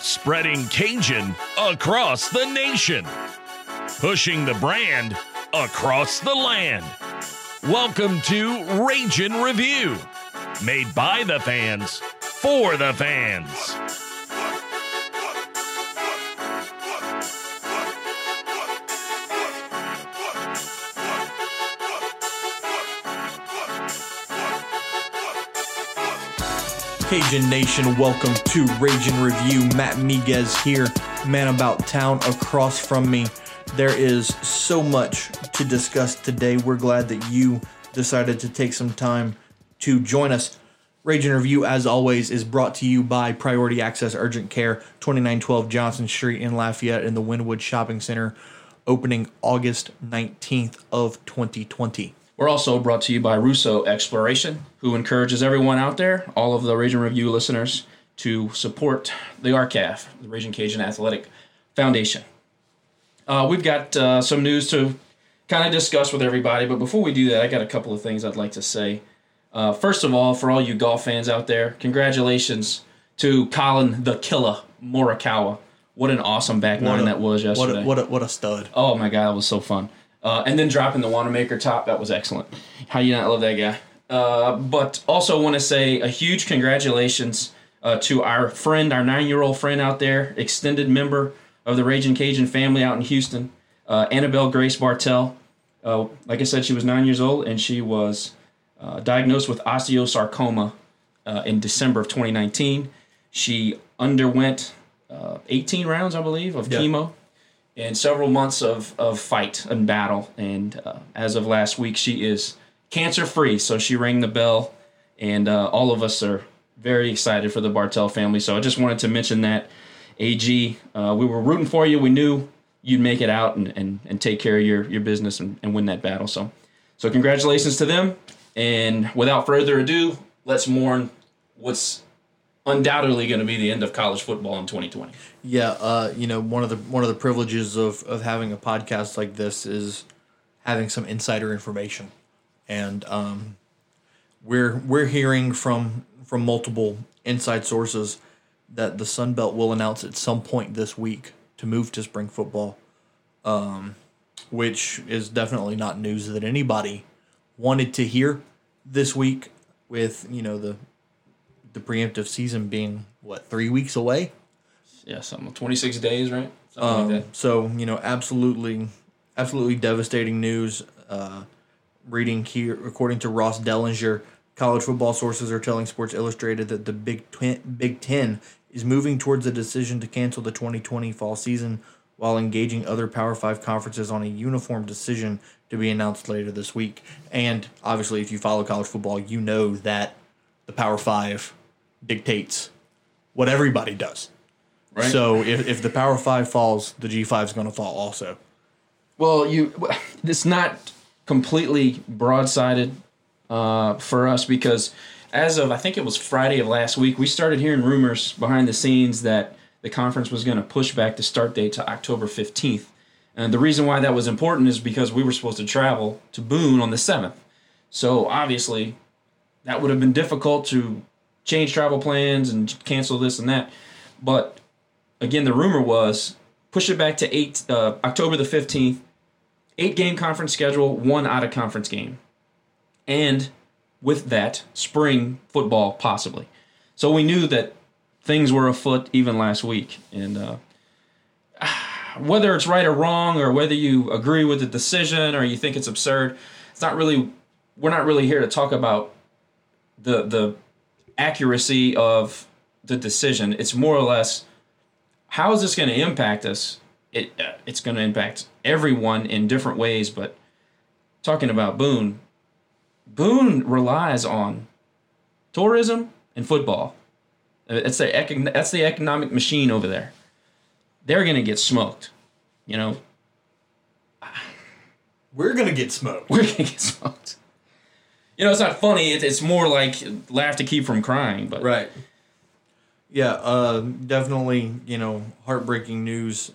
spreading Cajun across the nation, pushing the brand across the land. Welcome to Ragin' Review, made by the fans for the fans. Cajun Nation, welcome to Raging Review. Matt Miguez here, man about town across from me. There is so much to discuss today. We're glad that you decided to take some time to join us. Raging Review, as always, is brought to you by Priority Access Urgent Care, 2912 Johnson Street in Lafayette in the Wynwood Shopping Center, opening August 19th of 2020. We're also brought to you by Russo Exploration, who encourages everyone out there, all of the Raging Review listeners, to support the RCAF, the Raging Cajun Athletic Foundation. Uh, we've got uh, some news to kind of discuss with everybody, but before we do that, I got a couple of things I'd like to say. Uh, first of all, for all you golf fans out there, congratulations to Colin the Killer Morikawa. What an awesome back nine that was yesterday. What a, what a, what a stud. Oh my god, it was so fun. Uh, and then dropping the Wanamaker top, that was excellent. How you not love that guy? Uh, but also want to say a huge congratulations uh, to our friend, our nine-year-old friend out there, extended member of the Raging Cajun family out in Houston, uh, Annabelle Grace Bartell. Uh, like I said, she was nine years old and she was uh, diagnosed with osteosarcoma in December of 2019. She underwent 18 rounds, I believe, of chemo and several months of, of fight and battle. And uh, as of last week, she is cancer free. So she rang the bell, and uh, all of us are very excited for the Bartell family. So I just wanted to mention that. AG, uh, we were rooting for you. We knew you'd make it out and, and, and take care of your, your business and, and win that battle. So, so congratulations to them. And without further ado, let's mourn what's undoubtedly going to be the end of college football in 2020. Yeah, uh, you know, one of the one of the privileges of of having a podcast like this is having some insider information, and um, we're we're hearing from from multiple inside sources that the Sun Belt will announce at some point this week to move to spring football, um, which is definitely not news that anybody wanted to hear this week. With you know the the preemptive season being what three weeks away. Yeah, something 26 days, right? Something Um, like that. so you know, absolutely, absolutely devastating news. Uh, reading here, according to Ross Dellenger, college football sources are telling Sports Illustrated that the Big Ten, Big Ten is moving towards a decision to cancel the 2020 fall season, while engaging other Power Five conferences on a uniform decision to be announced later this week. And obviously, if you follow college football, you know that the Power Five dictates what everybody does. Right. So if, if the Power Five falls, the G five is going to fall also. Well, you it's not completely broadsided uh, for us because as of I think it was Friday of last week, we started hearing rumors behind the scenes that the conference was going to push back the start date to October 15th. And the reason why that was important is because we were supposed to travel to Boone on the 7th. So obviously, that would have been difficult to change travel plans and cancel this and that. But again, the rumor was push it back to eight uh, October the 15th eight game conference schedule, one out of conference game. And with that, spring football possibly. So we knew that things were afoot even last week. And uh, whether it's right or wrong, or whether you agree with the decision or you think it's absurd, it's not really, we're not really here to talk about the, the accuracy of the decision. It's more or less how is this going to impact us? It uh, it's going to impact everyone in different ways. But talking about Boone, Boone relies on tourism and football. Uh, It's the econ- that's the economic machine over there. They're going to get smoked. You know, We're gonna get smoked. we're going to get smoked. You know, it's not funny. It, it's more like laugh to keep from crying. But Right. Yeah, uh, definitely. You know, heartbreaking news.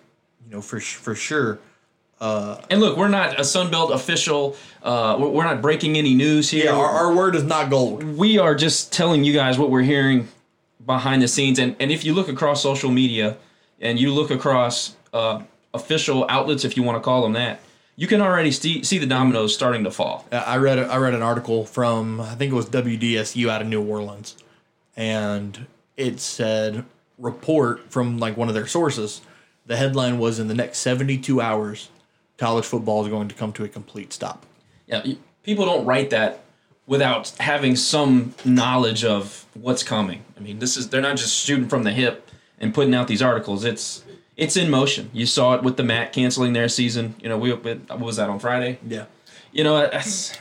You know, for for sure. and look, we're not a Sunbelt official. Uh, we're we're not breaking any news here. Yeah, our, our word is not gold. we are just telling you guys what we're hearing behind the scenes. And, and if you look across social media and you look across uh, official outlets, if you want to call them that, you can already see, see the dominoes starting to fall. Uh, I read a, I read an article from I think it was WDSU out of New Orleans, and it said report from like one of their sources. The headline was in the next seventy two hours, college football is going to come to a complete stop. Yeah, people don't write that without having some knowledge of what's coming. I mean, this is they're not just shooting from the hip and putting out these articles. It's it's in motion. You saw it with the MAC canceling their season. You know, we what was that on Friday? Yeah. You know, it's,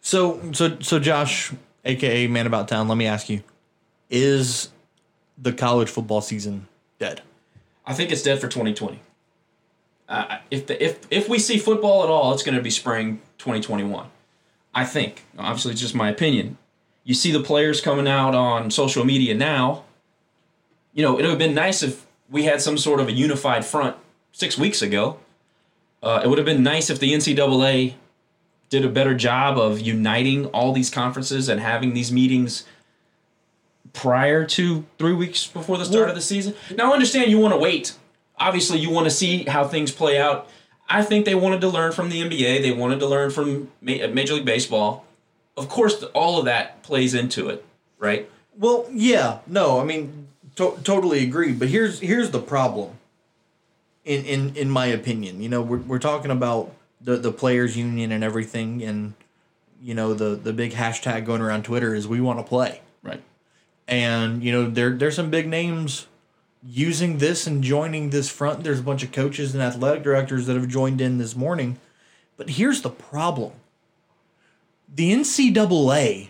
So so so Josh, aka Man About Town, let me ask you: Is the college football season dead? I think it's dead for 2020. Uh, if the, if if we see football at all, it's going to be spring 2021. I think. Obviously, it's just my opinion. You see the players coming out on social media now. You know, it would have been nice if we had some sort of a unified front six weeks ago. Uh, it would have been nice if the NCAA did a better job of uniting all these conferences and having these meetings prior to three weeks before the start Well- of the season. Now, I understand you want to wait. Obviously, you want to see how things play out. I think they wanted to learn from the NBA. They wanted to learn from Major League Baseball. Of course, all of that plays into it, right? Well, yeah, no, I mean, to- totally agree. But here's here's the problem. In in in my opinion, you know, we're we're talking about the the players union and everything, and you know, the the big hashtag going around Twitter is we want to play, Right. and you know, there there's some big names using this and joining this front. There's a bunch of coaches and athletic directors that have joined in this morning. But here's the problem. The NCAA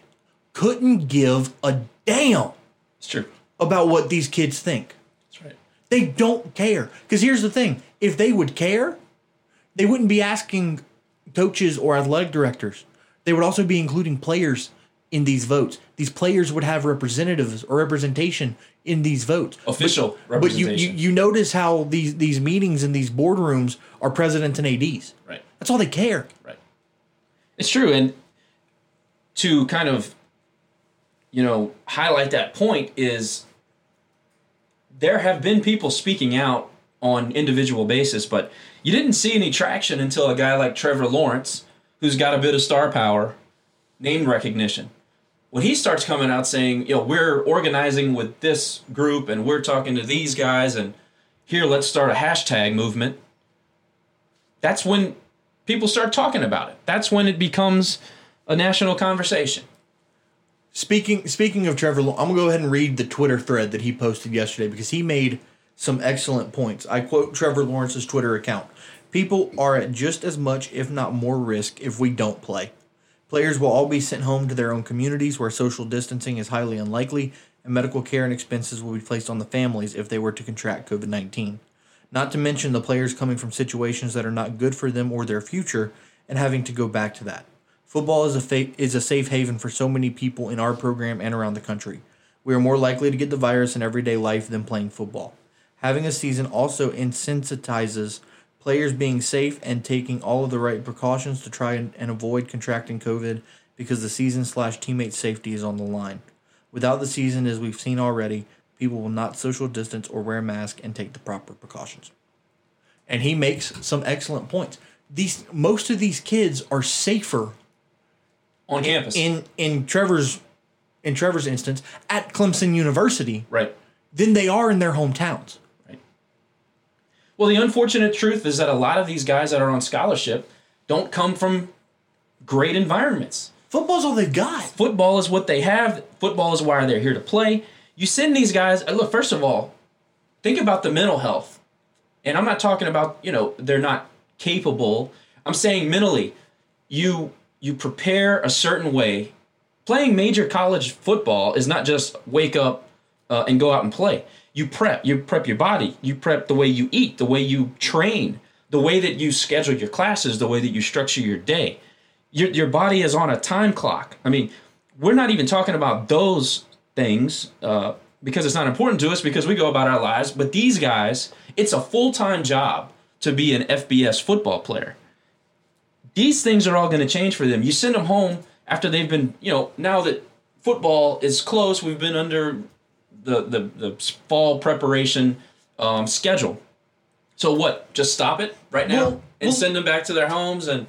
couldn't give a damn It's true. About what these kids think. That's right. They don't care. Because here's the thing if they would care, they wouldn't be asking coaches or athletic directors. They would also be including players in these votes. These players would have representatives or representation in these votes. Official representation. But you, you, you notice how these, these meetings and these boardrooms are presidents and ADs. Right. That's all they care. Right. It's true. And to kind of, you know, highlight that point is there have been people speaking out on individual basis, but you didn't see any traction until a guy like Trevor Lawrence, who's got a bit of star power, name recognition. When he starts coming out saying, you know, we're organizing with this group and we're talking to these guys and here let's start a hashtag movement. That's when people start talking about it. That's when it becomes a national conversation. Speaking speaking of Trevor, I'm gonna go ahead and read the Twitter thread that he posted yesterday because he made some excellent points. I quote Trevor Lawrence's Twitter account: "People are at just as much, if not more, risk if we don't play. Players will all be sent home to their own communities where social distancing is highly unlikely, and medical care and expenses will be placed on the families if they were to contract COVID 19. Not to mention the players coming from situations that are not good for them or their future and having to go back to that. Football is a fa- is a safe haven for so many people in our program and around the country. We are more likely to get the virus in everyday life than playing football. Having a season also insensitizes players being safe and taking all of the right precautions to try and, and avoid contracting COVID because the season slash teammate safety is on the line. Without the season, as we've seen already, people will not social distance or wear masks and take the proper precautions. And he makes some excellent points. These most of these kids are safer On campus. in in Trevor's in Trevor's instance at Clemson University right. than they are in their hometowns. Right. Well, the unfortunate truth is that a lot of these guys that are on scholarship don't come from great environments. Football's all they've got. Football is what they have. Football is why they're here to play. You send these guys, uh, look, first of all, think about the mental health. And I'm not talking about, you know, they're not capable. I'm saying mentally, you you prepare a certain way. Playing major college football is not just wake up uh, and go out and play. You prep. You prep your body. You prep the way you eat, the way you train, the way that you schedule your classes, the way that you structure your day. Your your body is on a time clock. I mean, we're not even talking about those things uh, because it's not important to us because we go about our lives. But these guys, it's a full time job to be an FBS football player. These things are all going to change for them. You send them home after they've been, you know, now that football is close, we've been under the the, the fall preparation um, schedule. So what? Just stop it right now Well, and well- send them back to their homes and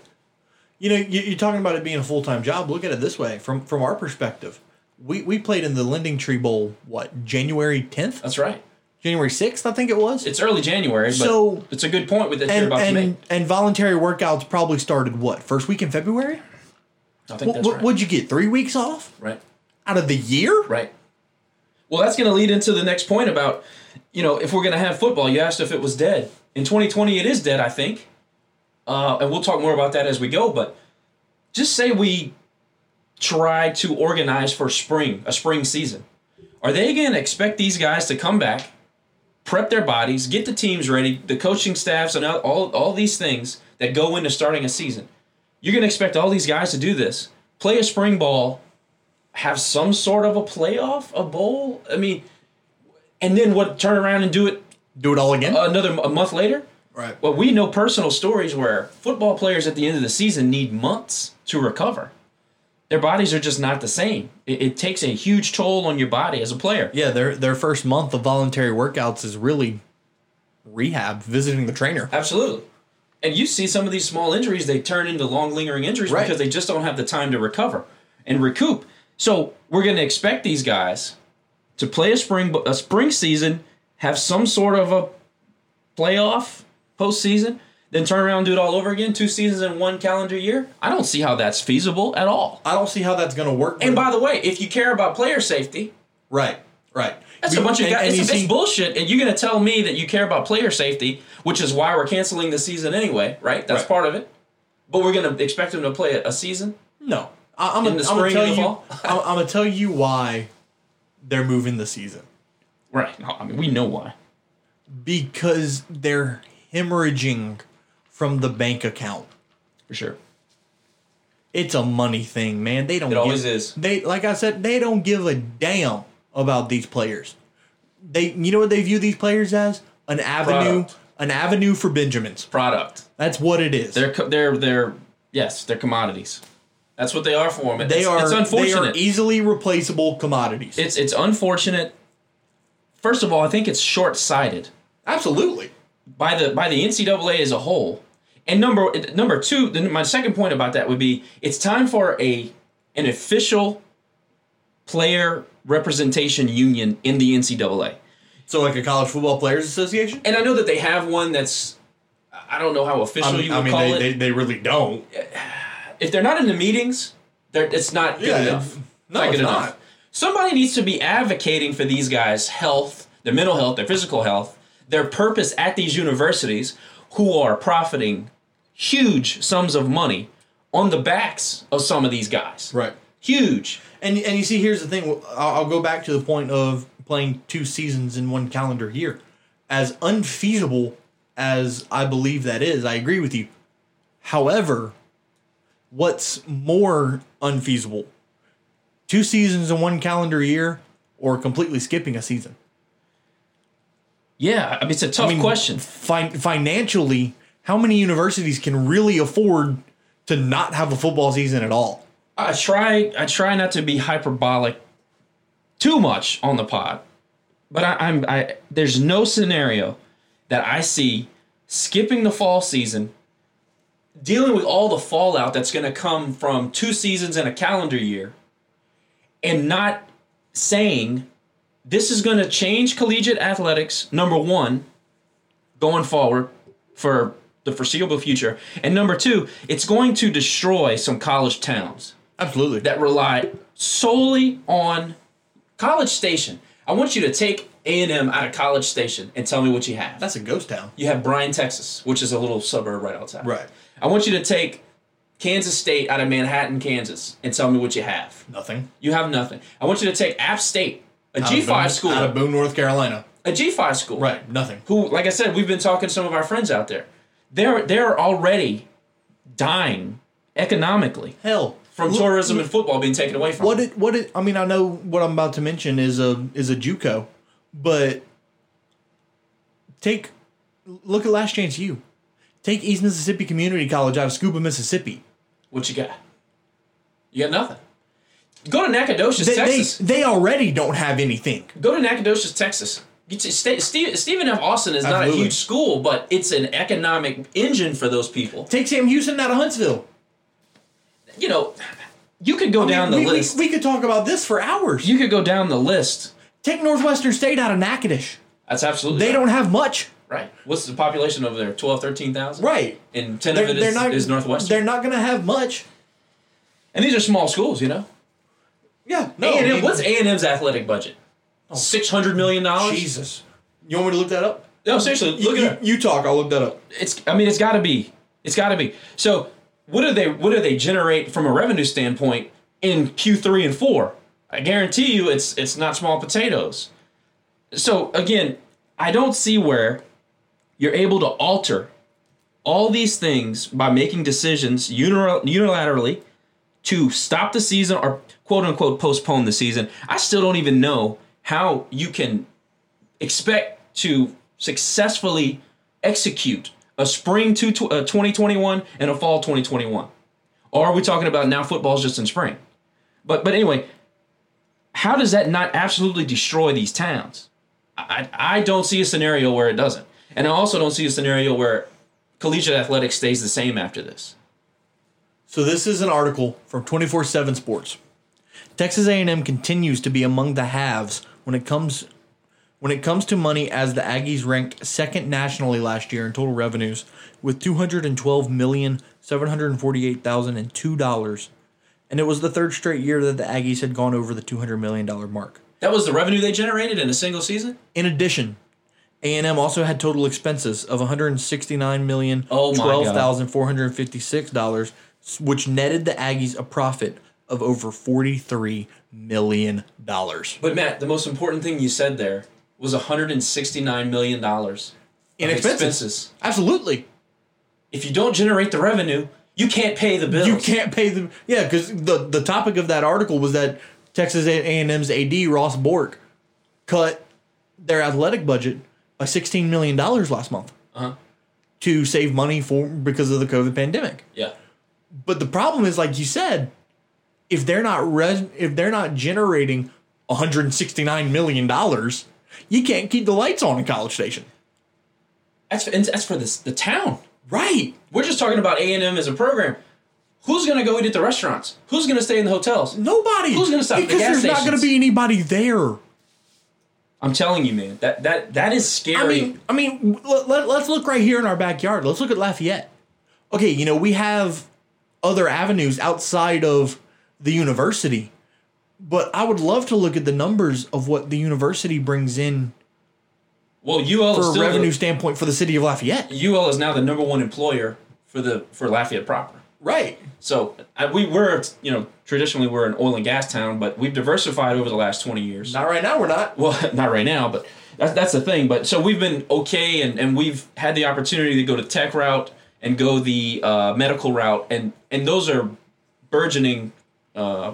You know, you- you're talking about it being a full time job. Look at it this way from from our perspective. We we played in the Lending Tree Bowl. What January 10th, that's right. January 6th, I think it was. It's early January, but So- it's a good point with that you're and to and make. and voluntary workouts probably started what first week in February. I think what right. would you get? Three weeks off right. out of the year? Right. Well, that's going to lead into the next point about, you know, if we're going to have football. You asked if it was dead. In 2020, it is dead, I think. Uh, and we'll talk more about that as we go. But just say we try to organize for spring, a spring season. Are they going to expect these guys to come back, prep their bodies, get the teams ready, the coaching staffs, and all, all, these things that go into starting a season? You're going to expect all these guys to do this, play a spring ball, have some sort of a playoff, a bowl. I mean, and then what? Turn around and do it Do it all again? another a month later. right. Well, we know personal stories where football players at the end of the season need months to recover. Their bodies are just not the same. It, it takes a huge toll on your body as a player. Yeah, their their first month of voluntary workouts is really rehab, visiting the trainer. Absolutely. And you see some of these small injuries, they turn into long lingering injuries Right. because they just don't have the time to recover and recoup. So we're going to expect these guys to play a spring a spring season, have some sort of a playoff postseason, then turn around and do it all over again, two seasons in one calendar year. I don't see how that's feasible at all. I don't see how that's going to work. And by the way, if you care about player safety, right, right. that's a We- bunch of and- guys. and It's, it's see- bullshit. And you're going to tell me that you care about player safety, which is why we're canceling the season anyway, right? That's Right. part of it. But we're going to expect them to play a, a season. No, I, I'm In gonna the I'm spring tell you. fall? I'm, I'm gonna tell you why they're moving the season Right. No, I mean, we know why. because they're hemorrhaging from the bank account. For sure. It's a money thing, man. They don't. It always give- is. They like I said, they don't give a damn about these players. They, you know what they view these players as? An avenue, Product. an avenue for Benjamins. Product. That's what it is. They're, co- they're, they're, yes, they're commodities. That's what they are for them. they it's, are It's they unfortunate. are easily replaceable commodities. it's, it's unfortunate. First of all, I think it's short sighted. Absolutely. by the by the NCAA as a whole. And number number two, then my second point about that would be it's time for a an official player representation union in the NCAA. So like a college football players association. And I know that they have one that's I don't know how official you would I mean, call they, it. they, they really don't. if they're not in the meetings, they're, it's not good Yeah, enough. no, not it's good not. enough. Somebody needs to be advocating for these guys' health, their mental health, their physical health, their purpose at these universities who are profiting huge sums of money on the backs of some of these guys. Right. Huge. And and you see, here's the thing. I'll, I'll go back to the point of playing two seasons in one calendar year. As unfeasible as I believe that is, I agree with you. However, what's more unfeasible? Two seasons in one calendar year, or completely skipping a season? Yeah, I mean it's a tough question. Fin- financially, how many universities can really afford to not have a football season at all? I try I try not to be hyperbolic too much on the pod, but I, I'm I there's no scenario that I see skipping the fall season, dealing with all the fallout that's going to come from two seasons in a calendar year, and not saying this is going to change collegiate athletics. Number one, going forward for the foreseeable future, and number two, it's going to destroy some college towns Absolutely. that rely solely on College Station. I want you to take A&M out of College Station and tell me what you have. That's a ghost town. You have Bryan, Texas, which is a little suburb right outside. Right. I want you to take Kansas State out of Manhattan, Kansas, and tell me what you have. Nothing. You have nothing. I want you to take App State, a of G5 school, Out of Boone, North Carolina. a G5 school, Right. Nothing. who, like I said, we've been talking to some of our friends out there. They're they're already dying economically Hell. from look- tourism and football being taken away from What them. it what it I mean I know what I'm about to mention is a is a JUCO, but take look at Last Chance U. Take East Mississippi Community College out of Scooba, Mississippi. What you got? You got nothing. Go to Nacogdoches, They, they, Texas. they already don't have anything. Go to Nacogdoches, Texas. You t- Sta- Steve, Stephen F. Austin is not a huge school, but it's an economic engine for those people. Take Sam Houston out of Huntsville. You know, you could go down the we, we- list. We, could talk about this for hours. you could go down the list. Take Northwestern State out of Natchitoches. That's absolutely They right. don't have much. right. What's the population over there? 12, 13,000? Right. And 10 They're, of it not. is Northwestern. They're not going to have much. and these are small schools, you know. Yeah. No. A&M, what's A&M's athletic budget? $600 million? Jesus. You want me to look that up? No, seriously, look you, at it. you, you talk. I'll look that up. it's I mean it's got to be it's got to be so what do they what do they generate from a revenue standpoint in Q3 and 4 I guarantee you it's it's not small potatoes so again I don't see where you're able to alter all these things by making decisions unilaterally to stop the season or quote unquote postpone the season. I still don't even know how you can expect to successfully execute a spring two, uh, 2021 and a fall 2021 or are we talking about now football's just in spring? But but anyway how does that not absolutely destroy these towns? I, I don't see a scenario where it doesn't. And i also don't see a scenario where collegiate athletics stays the same after this. So this is an article from 24/7 Sports. Texas A&M continues to be among the haves when it comes when it comes to money as the Aggies ranked second nationally last year in total revenues with $212,748,002 And it was the third straight year that the Aggies had gone over the 200 million dollar mark. that was the revenue they generated in a single season In addition, A&M also had total expenses of 169 million Oh my God. 12,456 dollars, which netted the Aggies a profit of over 43 million dollars. but matt the most important thing you said there was 169 million dollars In of expenses. Absolutely. if you don't generate the revenue, you can't pay the bills. You can't pay them. Yeah, because the, the topic of that article was that Texas A&M's AD Ross Bjork cut their athletic budget by 16 million dollars last month Uh-huh. to save money for because of the COVID pandemic. Yeah. But the problem is, like you said, if they're not res- if they're not generating 169 million dollars, you can't keep the lights on in College Station. That's for, that's for this, the town. Right. We're just talking about A&M as a program. Who's going to go eat at the restaurants? Who's going to stay in the hotels? Nobody. Who's gonna stop at the Because gas there's not going to be anybody there. I'm telling you, man. That that that is scary. I mean, I mean, let, let, us look right here in our backyard. Let's look at Lafayette. Okay, you know we have other avenues outside of the university, but I would love to look at the numbers of what the university brings in well, UL for is a revenue the, standpoint for the city of Lafayette. UL is now the number one employer for the for Lafayette proper. Right. So I, we were, you know, traditionally we're an oil and gas town, but we've diversified over the last 20 years. Not right now. We're not. well, not right now, but that's, that's the thing. But so we've been okay, and, and we've had the opportunity to go to tech route and go the uh, medical route, and and those are burgeoning uh,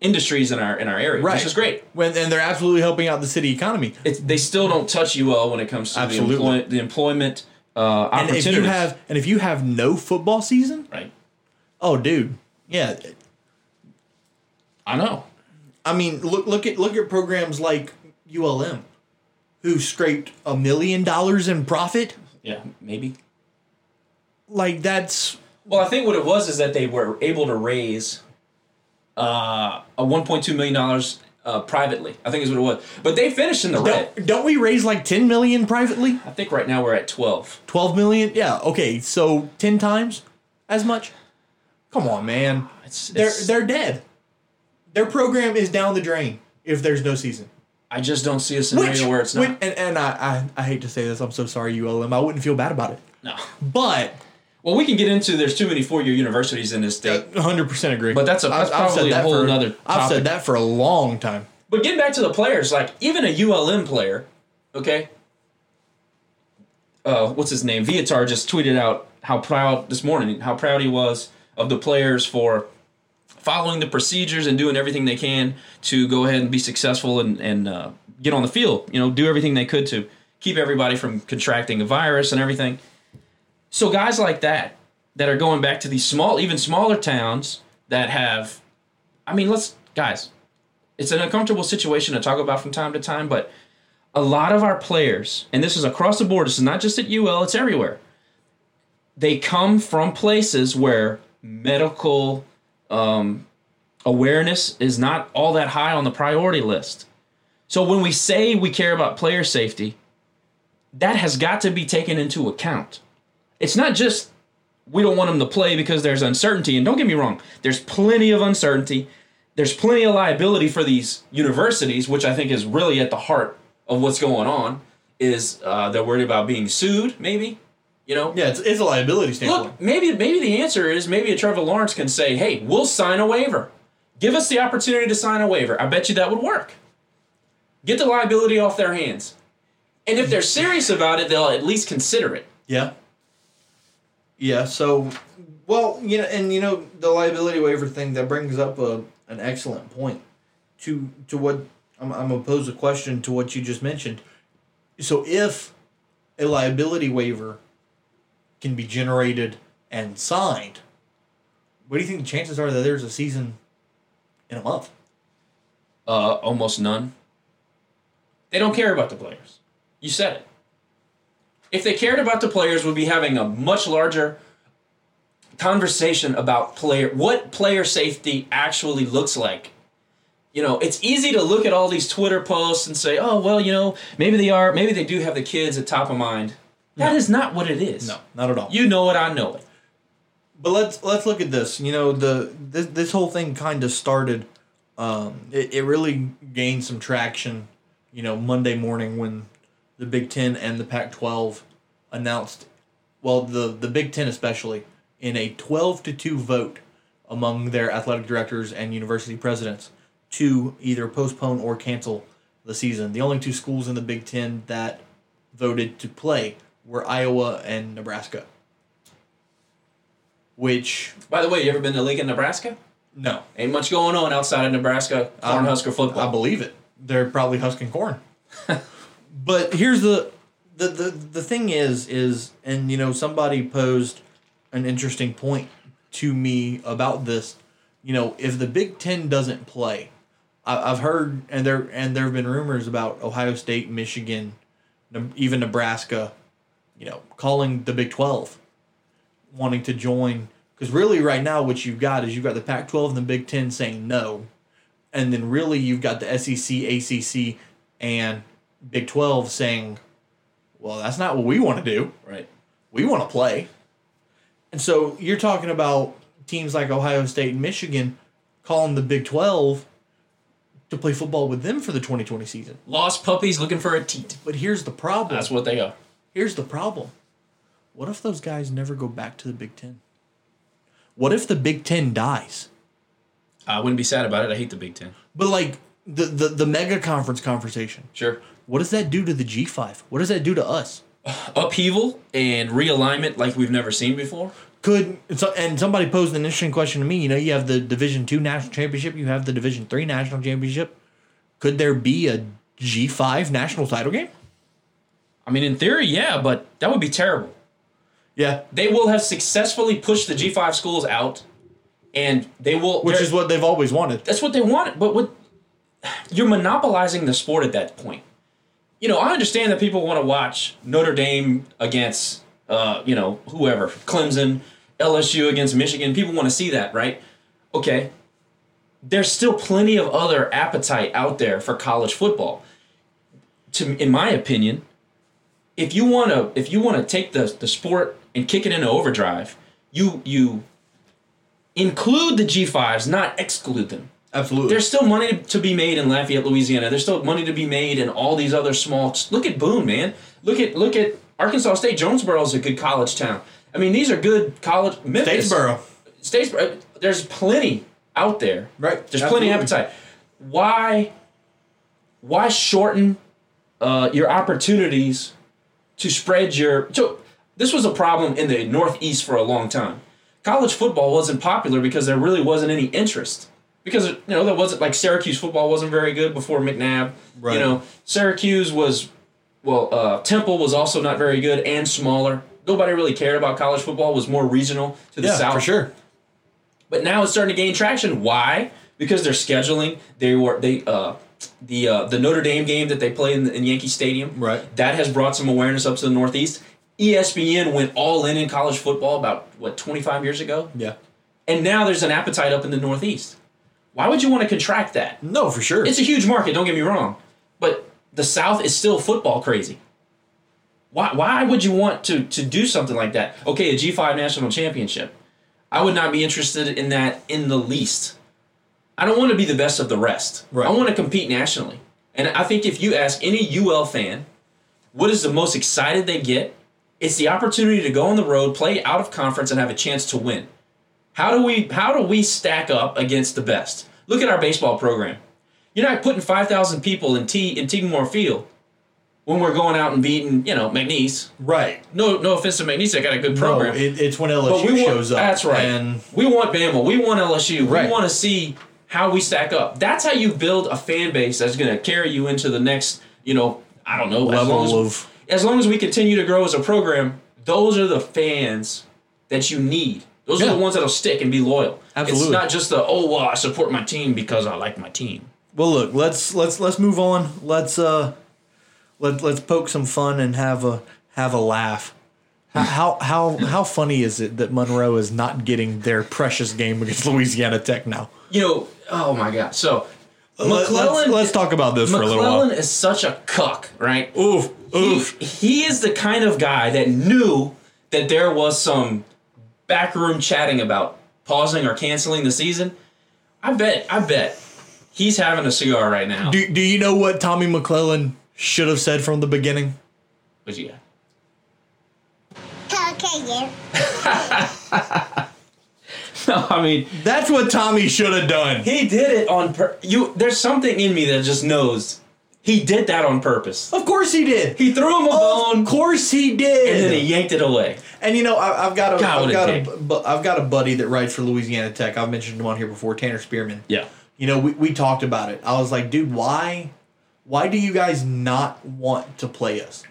industries in our in our area, Right. which is great. When and they're absolutely helping out the city economy. It's, they still don't touch UL when it comes to the, Absolutely. employ, the employment uh, And if opportunities. you have and if you have no football season, right, oh dude, yeah. I know. I mean, look look at look at programs like ULM, who scraped a million dollars in profit. Yeah, maybe. Like that's Well, I think what it was is that they were able to raise uh, a 1.2 million dollars uh, privately. I think is what it was. But they finished in the red. don't, don't we raise like ten million privately? I think right now we're at 12. Twelve million? Yeah. Okay, so ten times as much. Come on, man. It's, They're it's- they're dead. Their program is down the drain if there's no season. I just don't see a scenario where it's not. which- and, and I, I I hate to say this, I'm so sorry, ULM. I wouldn't feel bad about it, no. but Well, we can get into there's too many four-year universities in this state. 100 percent agree. But that's a- that's probably a whole for, nother I've said that for a long time. But getting back to the players, like even a ULM player, okay. Uh, what's his name? Viatar just tweeted out how proud this morning, how proud he was of the players for following the procedures and doing everything they can to go ahead and be successful and, and uh, get on the field. You know, do everything they could to keep everybody from contracting a virus and everything. So guys like that that are going back to these small, even smaller towns that have, I mean, let's guys, it's an uncomfortable situation to talk about from time to time, but a lot of our players, and this is across the board, this is not just at UL, it's everywhere. They come from places where medical um, awareness is not all that high on the priority list. So when we say we care about player safety, that has got to be taken into account. It's not just we don't want them to play because there's uncertainty. And don't get me wrong, there's plenty of uncertainty. There's plenty of liability for these universities, which I think is really at the heart of what's going on. Is uh, they're worried about being sued? Maybe, you know. Yeah, it's, it's a liability standpoint. Look, maybe maybe the answer is maybe a Trevor Lawrence can say, "Hey, we'll sign a waiver. Give us the opportunity to sign a waiver." I bet you that would work. Get the liability off their hands, and if they're serious about it, they'll at least consider it. Yeah. Yeah. So, well, you know, and you know, the liability waiver thing that brings up a an excellent point to to what I'm I'm gonna pose a question to what you just mentioned. So, if a liability waiver can be generated and signed, what do you think the chances are that there's a season in a month? Uh, almost none. They don't care about the players. You said it. If they cared about the players, we'd be having a much larger conversation about player what player safety actually looks like. You know, it's easy to look at all these Twitter posts and say, "Oh, well, you know, maybe they are, maybe they do have the kids at top of mind." That is not what it is. No, not at all. You know it, I know it. But let's let's look at this. You know, the this this whole thing kind of started. Um, it, it really gained some traction. You know, Monday morning when the Big Ten and the Pac-12 announced, well, the the Big Ten especially, in a twelve to two vote among their athletic directors and university presidents to either postpone or cancel the season. The only two schools in the Big Ten that voted to play were Iowa and Nebraska. Which By the way, you ever been to Lincoln, Nebraska? no, Ain't much going on outside of Nebraska Um, Cornhusker football. I believe it. They're probably husking corn. but here's the, the the the thing is is and you know somebody posed an interesting point to me about this. You know, if the Big Ten doesn't play, I, I've heard and there and there have been rumors about Ohio State, Michigan, even Nebraska. You know, calling the Big Twelve, wanting to join. Because really, right now, what you've got is you've got the Pac 12 and the Big Ten saying no and then really you've got the SEC, ACC, and Big Twelve saying, "Well, that's not what we want to do. right. We want to play." And so you're talking about teams like Ohio State and Michigan calling the Big Twelve to play football with them for the 2020 season. Lost puppies looking for a teat. But here's the problem. That's what they are. Here's the problem. What if those guys never go back to the Big Ten? What if the Big Ten dies? I wouldn't be sad about it. I hate the Big Ten. But like the the, the mega conference conversation. Sure. What does that do to the G5? What does that do to us? Upheaval and realignment like we've never seen before. Could so, and somebody posed an interesting question to me. You know, you have the Division Two national championship, you have the Division Three national championship. Could there be a G five national title game? I mean, in theory, yeah, but that would be terrible. Yeah, They will have successfully pushed the G5 schools out, and they will. which is what they've always wanted. that's what they want. But what you're monopolizing the sport at that point. You know, I understand that people want to watch Notre Dame against, uh, you know, whoever, Clemson, LSU against Michigan. People want to see that, right? Okay. There's still plenty of other appetite out there for college football. To, in my opinion, if you want to, if you want to take the the sport and kick it into overdrive, you you include the G5s, not exclude them. Absolutely. There's still money to be made in Lafayette, Louisiana. There's still money to be made in all these other small. Look at Boone, man. Look at look at Arkansas State. Jonesboro is a good college town. I mean, these are good college. Memphis, Statesboro. Statesboro. There's plenty out there. Right. There's plenty of appetite. Why? Why shorten uh, your opportunities to spread your? So this was a problem in the Northeast for a long time. College football wasn't popular because there really wasn't any interest. Because you know there wasn't like Syracuse football wasn't very good before McNabb. Right. You know Syracuse was well uh, Temple was also not very good and smaller. Nobody really cared about college football. It was more regional to the yeah, south. for sure. But now it's starting to gain traction. Why? because they're scheduling. They were they uh the uh, the Notre Dame game that they play in, in Yankee Stadium. Right. That has brought some awareness up to the Northeast. ESPN went all in in college football about what 25 years ago, Yeah. and now there's an appetite up in the Northeast. Why would you want to contract that? No, for sure. It's a huge market. Don't get me wrong, but the South is still football crazy. Why? Why would you want to to do something like that? Okay, a G five national championship. I would not be interested in that in the least. I don't want to be the best of the rest. Right. I want to compete nationally. And I think if you ask any UL fan, what is the most excited they get? It's the opportunity to go on the road, play out of conference, and have a chance to win. How do we how do we stack up against the best? Look at our baseball program. You're not putting five thousand people in T in Tigue Moore Field when we're going out and beating, you know, McNeese. right. No no offense to McNeese, they got a good No, program. it, it's when LSU want, shows up. That's right. And we want Bama. We want LSU. Right. We want to see how we stack up. That's how you build a fan base that's going to carry you into the next, you know, I don't know, as as, level of as long as we continue to grow as a program, those are the fans that you need. Those are the ones that'll stick and be loyal. It's not just the oh well, I support my team because I like my team. Well, look, let's let's let's move on. Let's uh, let let's poke some fun and have a have a laugh. How how how, funny is it that Monroe is not getting their precious game against Louisiana Tech now? You know, oh my god. So Let, McClelland, us let's talk about this for a little while. McClelland is such a cuck, right? Oof, he, oof. he is the kind of guy that knew that there was some backroom chatting about pausing or canceling the season. I bet, I bet he's having a cigar right now. Do do you know what Tommy McClelland should have said from the beginning? But yeah, Okay, yeah. no, I mean That's what Tommy should have done. he did it on pur- you. There's something in me that just knows he did that on purpose. Of course he did. He threw him a bone Of course he did. and then he yanked it away. And you know, I, I've got a, God, have got a, bu- I've got a buddy that writes for Louisiana Tech. I've mentioned him on here before, Tanner Spearman. Yeah, You know, we, we talked about it. I was like, dude, why, why do you guys not want to play us?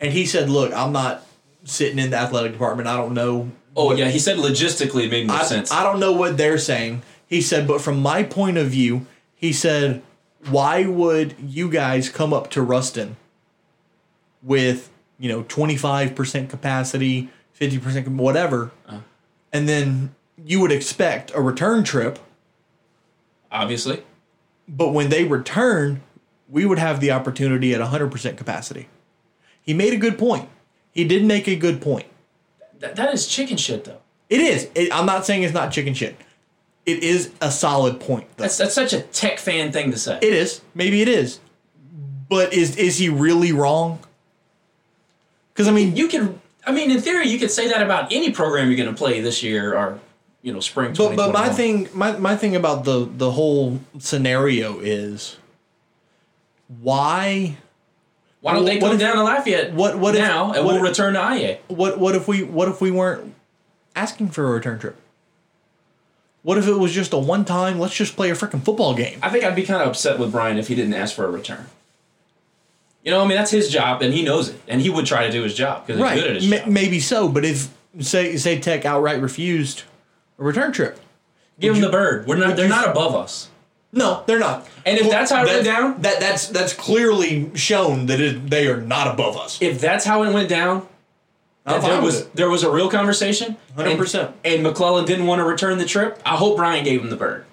And he said, look, I'm not sitting in the athletic department. I don't know. Oh what- yeah, he said logistically it made more I, sense. I don't know what they're saying. He said, but from my point of view, he said, why would you guys come up to Ruston with, you know, 25% capacity, 50% whatever, Uh. and then you would expect a return trip, Obviously, but when they return, we would have the opportunity at 100% capacity. He made a good point. He did make a good point. that, that is chicken shit though. It is. It, I'm not saying it's not chicken shit. It is a solid point. Though. That's that's such a tech fan thing to say. It is. Maybe it is. But is is he really wrong? Because I mean, you can I mean in theory you could say that about any program you're going to play this year or you know spring but but my thing my, my thing about the the whole scenario is why why don't they what come if- down to Lafayette what- what if- now and what we'll if- return to IA what what if we what if we weren't asking for a return trip? What if it was just a one time? Let's just play a freaking football game. I think I'd be kind of upset with Brian if he didn't ask for a return you know I mean that's his job and he knows it and he would try to do his job because he's good at his Ma- job maybe so. But if say say Tech outright refused a return trip, give him you- the bird we're not. They're not above us No, they're not. And if that's how it went down- that that's that's clearly shown that it, they are not above us. if that's how it went down I'm that there was it. there was a real conversation 100%. and, and McClelland didn't want to return the trip I hope Brian gave him the bird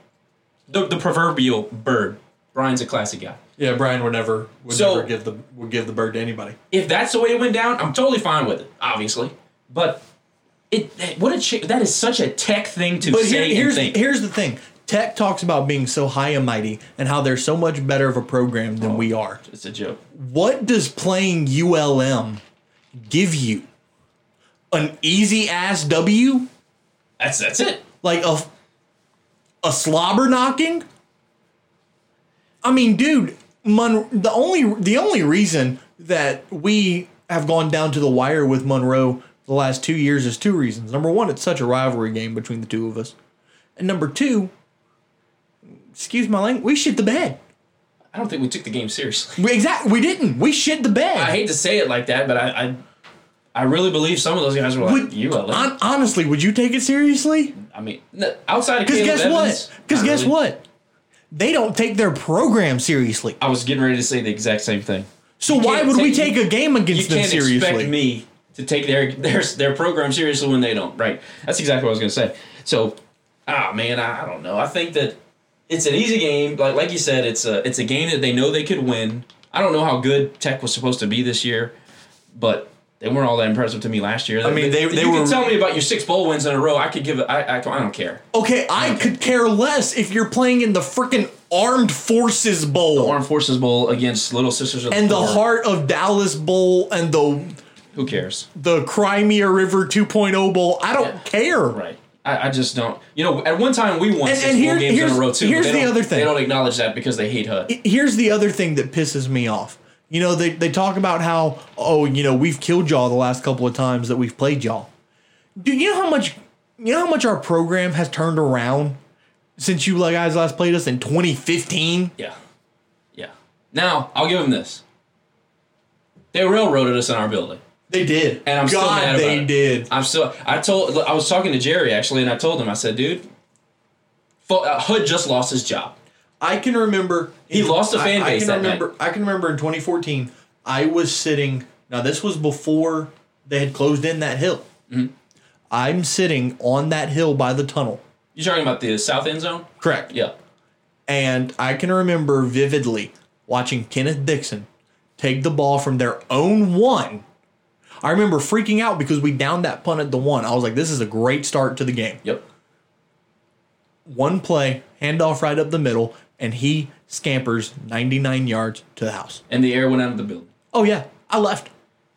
the, the proverbial bird Brian's a classy guy Yeah, Brian would never would So- never give the would give the bird to anybody. if that's the way it went down, I'm totally fine with it, obviously. But it what a ch- that is such a tech thing to But say here, and here's think. here's the thing. Tech talks about being so high and mighty and how they're so much better of a program than oh, we are. it's a joke. What does playing ULM give you? An easy ass W? That's that's it. like a a slobber knocking. I mean, dude, The only the only reason that we have gone down to the wire with Monroe the last two years is two reasons. Number one, it's such a rivalry game between the two of us, and number two, excuse my language, we shit the bed. I don't think we took the game seriously. We, exactly, we didn't. We shit the bed. I hate to say it like that, but I I, I really believe some of those guys were like Would- you. Ellen." hon- honestly, would you take it seriously? I mean, outside of Because guess Evans, what? Because guess really. what? They don't take their program seriously. I was getting ready to say the exact same thing. So why can't would we take- take a game against them can't seriously? expect me to take their their their program seriously when they don't. Right. That's exactly what I was going to say. So, ah man, I, I don't know. I think that it's an easy game. Like like you said, it's a it's a game that they know they could win. I don't know how good Tech was supposed to be this year, but they weren't all that impressive to me last year. I mean, they- they you were- tell me about your six bowl wins in a row. I could give it. I I, I don't care. Okay, I could care less if you're playing in the freaking Armed Forces Bowl the Armed Forces Bowl against Little Sisters of the Bowl. and the Poor. Heart of Dallas Bowl and the Who cares? the Crimea River 2.0 Bowl. I don't care. Right. I, I just don't. You know, at one time we won And- six and bowl here- games in a row too. here's they the other thing. They don't acknowledge that because they hate HUD. Here's the other thing that pisses me off. You know, they, they talk about how, oh, you know, we've killed y'all the last couple of times that we've played y'all. Do you know how much you know how much our program has turned around since you guys last played us in 2015? Yeah. Yeah. Now I'll give them this. They railroaded us in our building, They did. and I'm still mad about they it. did. I'm still. I told. I was talking to Jerry actually, and I told him. I said, "Dude, uh, Hood just lost his job. I can remember He lost a fan base I, that can remember. I can remember in 2014. I was sitting. Now this was before they had closed in that hill. Mm-hmm. I'm sitting on that hill by the tunnel. You're talking about the south end zone? Correct. Yeah. And I can remember vividly watching Kenneth Dixon take the ball from their own one. I remember freaking out because we downed that punt at the one. I was like, this is a great start to the game. Yep. One play, handoff right up the middle, and he scampers 99 yards to the house. And the air went out of the building. Oh, yeah. I left.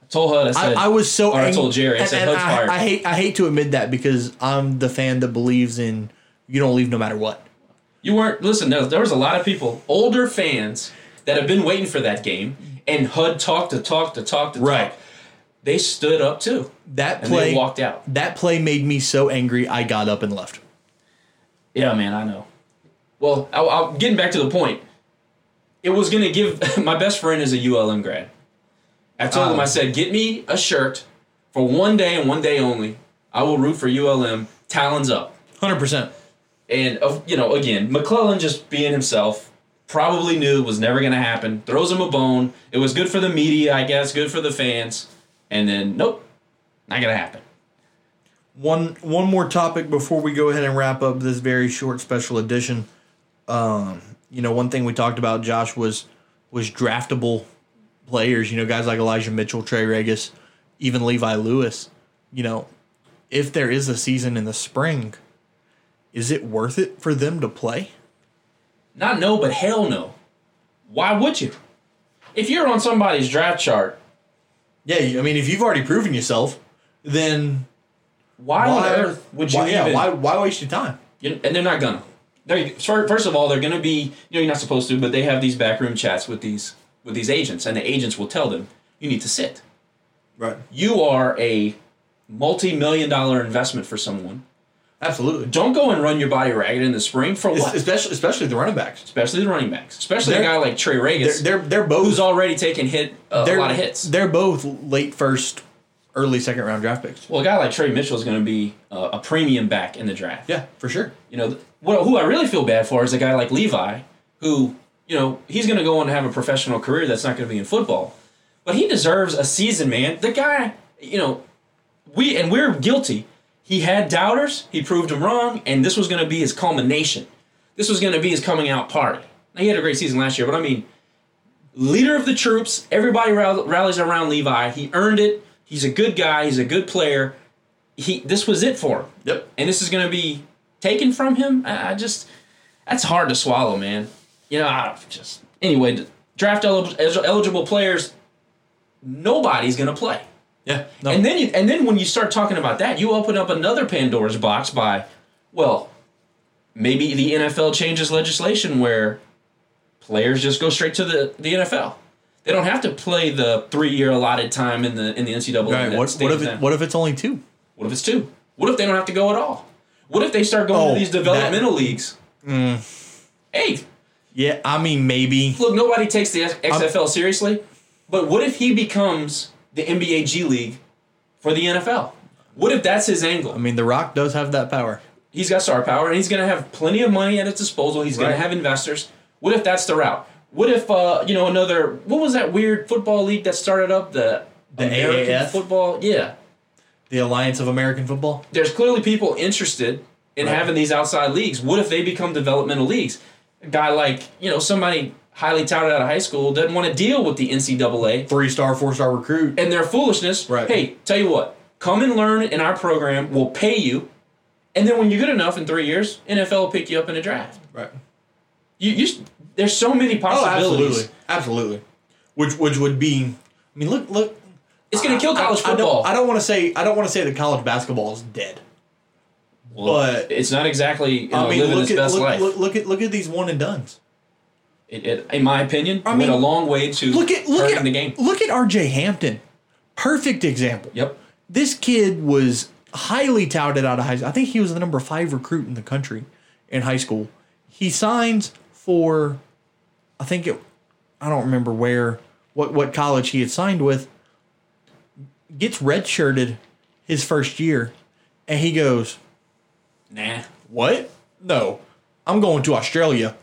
I told Hud. I said. I, I was so Or I told Jerry. I and- said, and Hud's I, fired. I hate I hate to admit that because I'm the fan that believes in you don't leave no matter what. You weren't listen. There, there was a lot of people, older fans, that have been waiting for that game, and HUD talked to talk to talk to Right. talk. They stood up too, That and play they walked out. that play made me so angry I got up and left. Yeah, man, I know. Well, I, I, getting back to the point, it was gonna give my best friend is a ULM grad. I told him Oh. I said, get me a shirt for one day and one day only. I will root for ULM. Talons up. 100%. And uh, you know, again, McClelland just being himself probably knew it was never going to happen. Throws him a bone. It was good for the media, I guess, good for the fans. And then, nope, not going to happen. One one more topic before we go ahead and wrap up this very short special edition. Um, you know, one thing we talked about, Josh, was was draftable players. You know, guys like Elijah Mitchell, Trey Ragas, even Levi Lewis. You know, if there is a season in the spring, is it worth it for them to play? Not no, but hell no. Why would you? If you're on somebody's draft chart, Yeah, I mean, if you've already proven yourself, then why, on earth would you why, yeah, even? why why waste your time? And they're not gonna. They're, first of all, they're gonna be. You know, you're not supposed to, but they have these backroom chats with these with these agents, and the agents will tell them you need to sit. Right. You are a multi-million dollar investment for someone. Absolutely. Don't go and run your body ragged in the spring for what? Especially especially the running backs. Especially the running backs, especially a They're- guy like Trey They're Ragas, they're, they're both who's already taken hit uh, a lot of hits. They're both late first, early second round draft picks. Well, a guy like Trey Mitchell is going to be uh, a premium back in the draft. Yeah, for sure. You know, what, who I really feel bad for is a guy like Levi, who, you know, he's going to go on to have a professional career that's not going to be in football. But he deserves a season, man. The guy, you know, we, and we're guilty. He had doubters, he proved them wrong, and this was going to be his culmination. This was going to be his coming out party. Now, he had a great season last year, but I mean, leader of the troops, everybody rallies around Levi. He earned it. He's a good guy, he's a good player. He, this was it for him Yep. and this is going to be taken from him. I, I just that's hard to swallow, man. You know, I just anyway, draft eligible, eligible players, nobody's going to play. Yeah. No. And then you, and then when you start talking about that, you open up another Pandora's box by, well, maybe the NFL changes legislation where players just go straight to the, the NFL. They don't have to play the three year allotted time in the in the NCAA. right. What, what if it, what if it's only two? What if it's two? What if they don't have to go at all? What if they start going Oh, to these developmental leagues? Mm. Hey, Yeah, I mean maybe. look, nobody takes the XFL seriously, but what if he becomes the NBA G League for the NFL? What if that's his angle? I mean, The Rock does have that power. He's got star power, and he's going to have plenty of money at his disposal. He's going to have investors. What if that's the route? What if uh, you know another? What was that weird football league that started up the The American AAF? football? Yeah, The Alliance of American Football. there's clearly people interested in Right. having these outside leagues. What if they become developmental leagues? A guy like you know somebody highly touted out of high school doesn't want to deal with the NCAA Three star, four star recruit. and their foolishness. Right. Hey, tell you what, come and learn in our program. We'll pay you, and then when you're good enough in three years, NFL will pick you up in a draft. Right. You, you there's so many Oh, possibilities. absolutely, absolutely. Which which would be, I mean, look look. It's going to kill college I, football. don't. I don't want to say. I don't want to say that college basketball is dead. Well, but- it's not exactly know, I mean, living look its at best look, life. look look at look at these one and duns. It, it, in my opinion, I went mean, a long way to Look at look at the game. Look at R.J. Hampton. Perfect example. Yep. This kid was highly touted out of high school. I think he was the number five recruit in the country in high school. He signs for, I think it, I don't remember where, what what college he had signed with. Gets redshirted his first year, and he goes, Nah. "What? No, I'm going to Australia.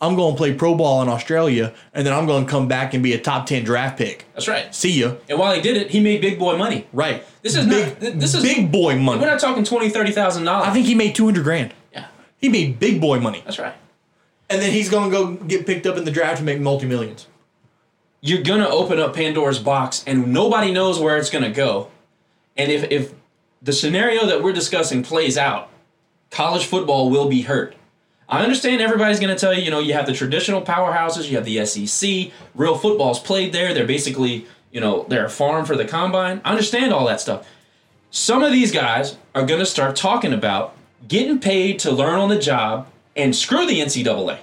I'm going to play pro ball in Australia, and then I'm going to come back and be a top ten draft pick. That's right. See ya." And while he did it, he made big boy money. Right. This is big. not- this is- big boy money. We're not talking twenty, thirty thousand dollars. I think he made two hundred grand. Yeah, He made big boy money, that's right. And then he's to go get picked up in the draft and make multi millions. You're gonna open up Pandora's box, and nobody knows where it's gonna go. And if if the scenario that we're discussing plays out, college football will be hurt. I understand everybody's going to tell you, you know, you have the traditional powerhouses, you have the SEC, real football's played there. They're basically, you know, they're a farm for the combine. I understand all that stuff. Some of these guys are going to start talking about getting paid to learn on the job and screw the NCAA.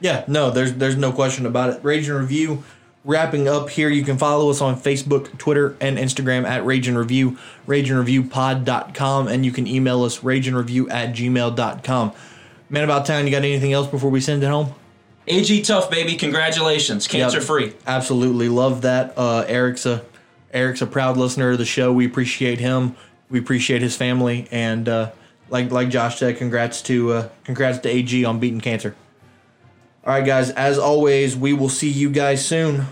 Yeah, no, there's there's no question about it. Rage and Review wrapping up here. You can follow us on Facebook, Twitter, and Instagram at Rage and Review, rageandreviewpod.com, and you can email us rageandreview at gmail.com. Man About Town, you got anything else before we send it home? AG Tough, baby. Congratulations. Cancer free. Absolutely love that. Uh, Eric's a Eric's a proud listener of the show. We appreciate him. We appreciate his family, and uh, like like Josh said, congrats to uh, congrats to AG on beating cancer. All right, guys. As always, we will see you guys soon.